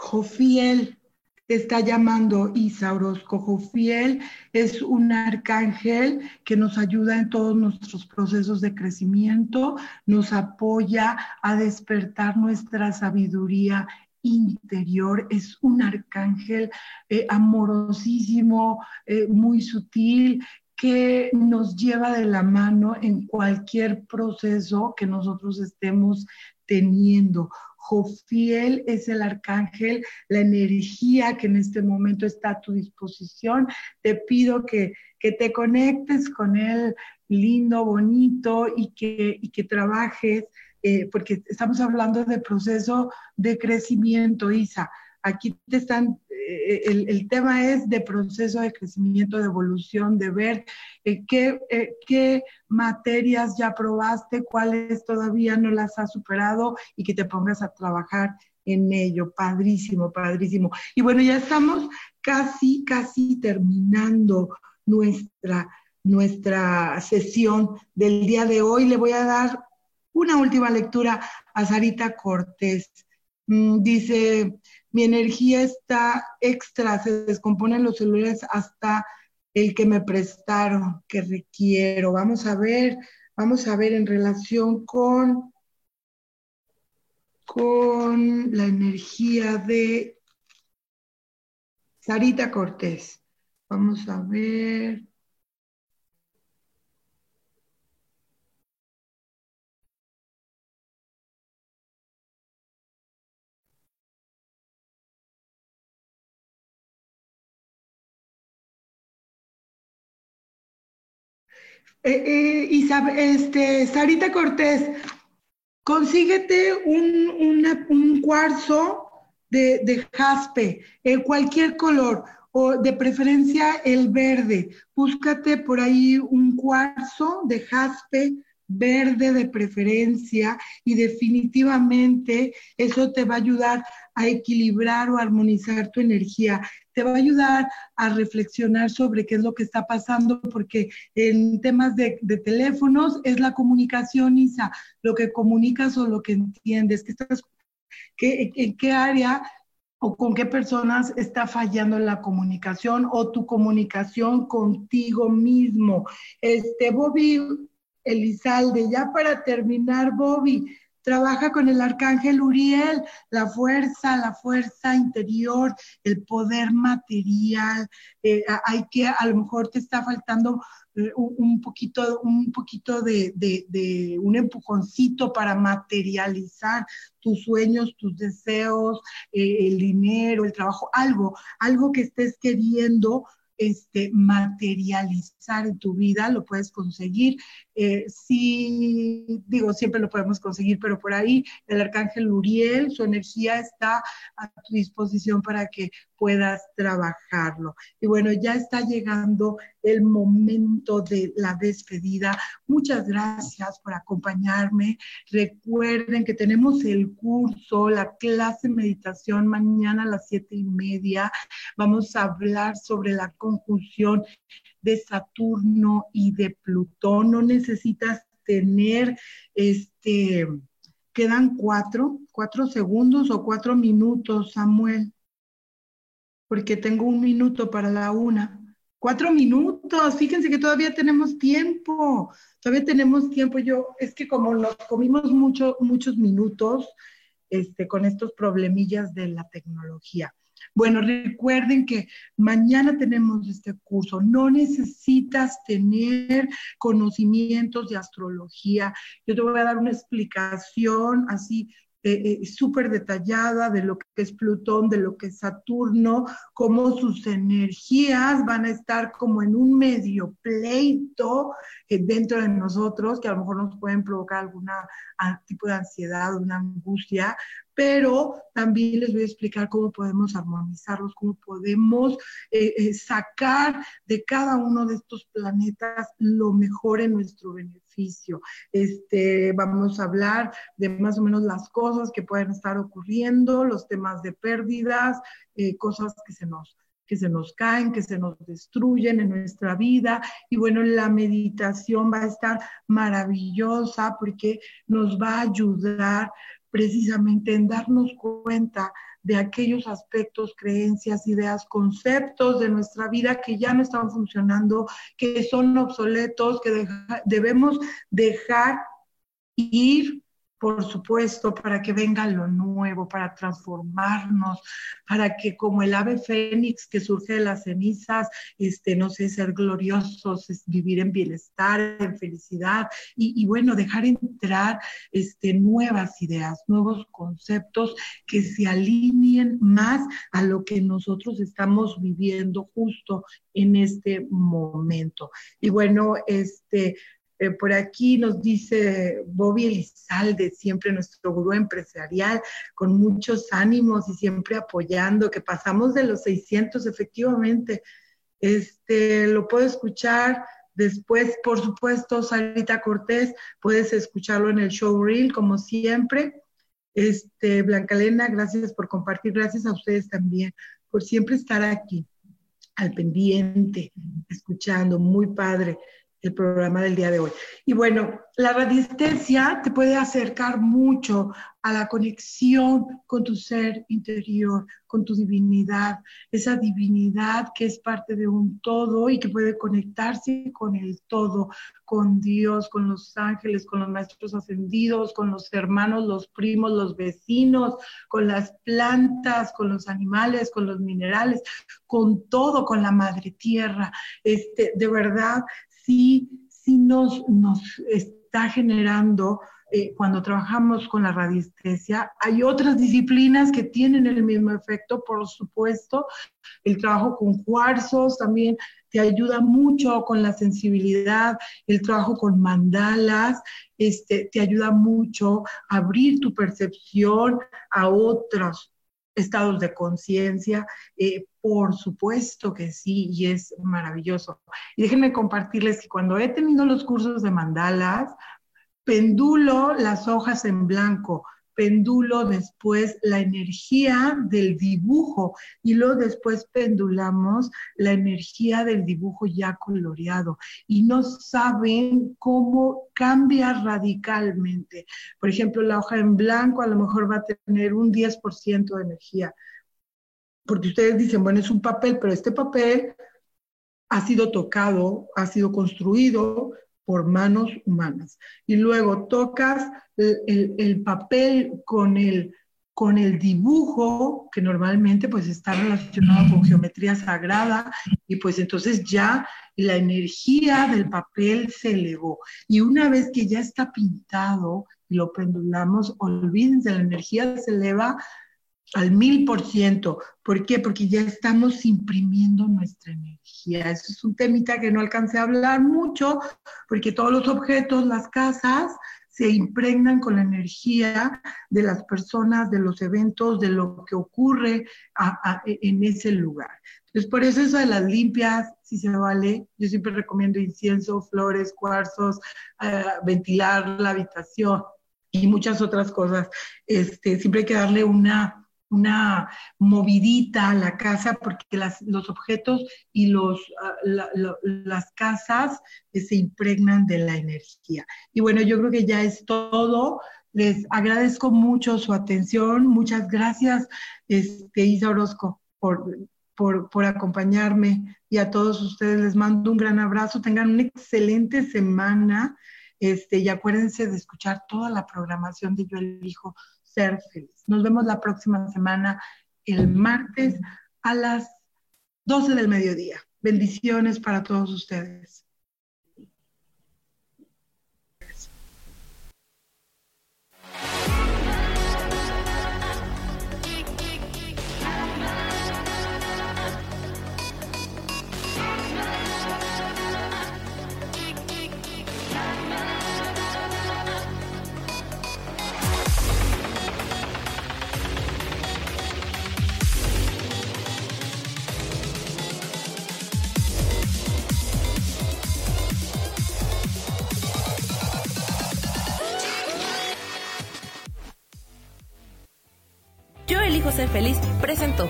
S2: Jofiel está llamando Isa Orozco. Jofiel es un arcángel que nos ayuda en todos nuestros procesos de crecimiento, nos apoya a despertar nuestra sabiduría interior, es un arcángel eh, amorosísimo, eh, muy sutil, que nos lleva de la mano en cualquier proceso que nosotros estemos teniendo. Jofiel es el arcángel, la energía que en este momento está a tu disposición. Te pido que, te conectes con él lindo, bonito y que, que trabajes, eh, porque estamos hablando de proceso de crecimiento, Isa. Aquí te están eh, el, tema es de proceso de crecimiento, de evolución, de ver eh, qué, qué materias ya probaste, cuáles todavía no las has superado y que te pongas a trabajar en ello. Padrísimo, padrísimo. Y bueno, ya estamos casi, casi terminando nuestra, nuestra sesión del día de hoy. Le voy a dar una última lectura a Sarita Cortés. Mm, dice, mi energía está extra, se descomponen los celulares hasta el que me prestaron, que requiero. Vamos a ver, vamos a ver en relación con, con la energía de Sarita Cortés. Vamos a ver. Eh, eh, este, Sarita Cortés, consíguete un, cuarzo de, jaspe, en cualquier color, o de preferencia el verde. Búscate por ahí un cuarzo de jaspe verde de preferencia y definitivamente eso te va a ayudar a equilibrar o armonizar tu energía. Te va a ayudar a reflexionar sobre qué es lo que está pasando, porque en temas de, teléfonos es la comunicación, Isa, lo que comunicas o lo que entiendes, que en qué área o con qué personas está fallando la comunicación o tu comunicación contigo mismo. Este, Bobby Elizalde, ya para terminar, Bobby, trabaja con el arcángel Uriel, la fuerza, la fuerza interior, el poder material. Eh, hay que, a lo mejor te está faltando eh, un, poquito, un poquito de, un empujoncito para materializar tus sueños, tus deseos, eh, el dinero, el trabajo, algo, algo que estés queriendo este, materializar en tu vida, lo puedes conseguir. Eh, sí, digo, siempre lo podemos conseguir, pero por ahí el arcángel Uriel, su energía está a tu disposición para que puedas trabajarlo. Y bueno, ya está llegando el momento de la despedida. Muchas gracias por acompañarme. Recuerden que tenemos el curso, la clase meditación mañana a las siete y media. Vamos a hablar sobre la conjunción de Saturno y de Plutón. No necesitas tener este, quedan cuatro, cuatro segundos o cuatro minutos, Samuel, porque tengo un minuto para la una. Cuatro minutos, fíjense que todavía tenemos tiempo, todavía tenemos tiempo. Yo, es que como nos comimos mucho, muchos minutos este, con estos problemillas de la tecnología. Bueno, recuerden que mañana tenemos este curso. No necesitas tener conocimientos de astrología. Yo te voy a dar una explicación así eh, eh, súper detallada de lo que es Plutón, de lo que es Saturno, cómo sus energías van a estar como en un medio pleito eh, dentro de nosotros, que a lo mejor nos pueden provocar algún tipo de ansiedad, una angustia, pero también les voy a explicar cómo podemos armonizarlos, cómo podemos sacar de cada uno de estos planetas lo mejor en nuestro beneficio este, vamos a hablar de más o menos las cosas que pueden estar ocurriendo, los temas de pérdidas, eh, cosas que se nos que se nos caen, que se nos destruyen en nuestra vida. Y bueno, la meditación va a estar maravillosa porque nos va a ayudar precisamente en darnos cuenta de aquellos aspectos, creencias, ideas, conceptos de nuestra vida que ya no están funcionando, que son obsoletos, que debemos dejar ir por supuesto, para que venga lo nuevo, para transformarnos, para que como el ave fénix que surge de las cenizas, este, no sé, ser gloriosos, vivir en bienestar, en felicidad y, bueno, dejar entrar este, nuevas ideas, nuevos conceptos que se alineen más a lo que nosotros estamos viviendo justo en este momento. Y bueno, este, Eh, por aquí nos dice Bobby Elizalde, siempre nuestro gurú empresarial, con muchos ánimos y siempre apoyando, que pasamos de los 600 efectivamente. Este, lo puedo escuchar después, por supuesto, Sarita Cortés, puedes escucharlo en el show reel, como siempre. Este, Blanca Elena, gracias por compartir, gracias a ustedes también por siempre estar aquí, al pendiente, escuchando, muy padre el programa del día de hoy. Y bueno, la radiestesia te puede acercar mucho a la conexión con tu ser interior, con tu divinidad, esa divinidad que es parte de un todo y que puede conectarse con el todo, con Dios, con los ángeles, con los maestros ascendidos, con los hermanos, los primos, los vecinos, con las plantas, con los animales, con los minerales, con todo, con la madre tierra. Este, de verdad, sí, sí nos, está generando eh, cuando trabajamos con la radiestesia. Hay otras disciplinas que tienen el mismo efecto, por supuesto. El trabajo con cuarzos también te ayuda mucho con la sensibilidad, el trabajo con mandalas, este, te ayuda mucho a abrir tu percepción a otros estados de conciencia, eh, por supuesto que sí, y es maravilloso. Y déjenme compartirles que cuando he tenido los cursos de mandalas, pendulo las hojas en blanco, pendulo después la energía del dibujo y luego después pendulamos la energía del dibujo ya coloreado y no saben cómo cambia radicalmente. Por ejemplo, la hoja en blanco a lo mejor va a tener un 10% de energía porque ustedes dicen, bueno, es un papel, pero este papel ha sido tocado, ha sido construido por manos humanas. Y luego tocas el, papel con el, con el dibujo, que normalmente pues está relacionado con geometría sagrada, y pues entonces ya la energía del papel se elevó. Y una vez que ya está pintado y lo pendulamos, olvídense, la energía se eleva al mil por ciento. ¿Por qué? Porque ya estamos imprimiendo nuestra energía. Eso es un temita que no alcancé a hablar mucho, porque todos los objetos, las casas, se impregnan con la energía de las personas, de los eventos, de lo que ocurre en ese lugar. Entonces, por eso eso de las limpias, si se vale, yo siempre recomiendo incienso, flores, cuarzos, eh, ventilar la habitación y muchas otras cosas. Este, siempre hay que darle una una movidita a la casa porque los objetos y los, ah, las casas eh, se impregnan de la energía. Y bueno, yo creo que ya es todo. Les agradezco mucho su atención. Muchas gracias, este, Isa Orozco, por, por, por, acompañarme y a todos ustedes les mando un gran abrazo. Tengan una excelente semana este, y acuérdense de escuchar toda la programación de Yo Elijo ser feliz. Nos vemos la próxima semana, el martes a las 12 del mediodía. Bendiciones para todos ustedes.
S1: Ser feliz presentó.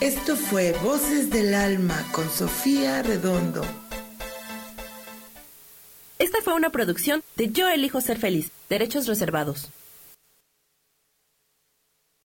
S6: Esto fue Voces del Alma con Sofía Redondo.
S1: Esta fue una producción de Yo elijo ser feliz, derechos reservados.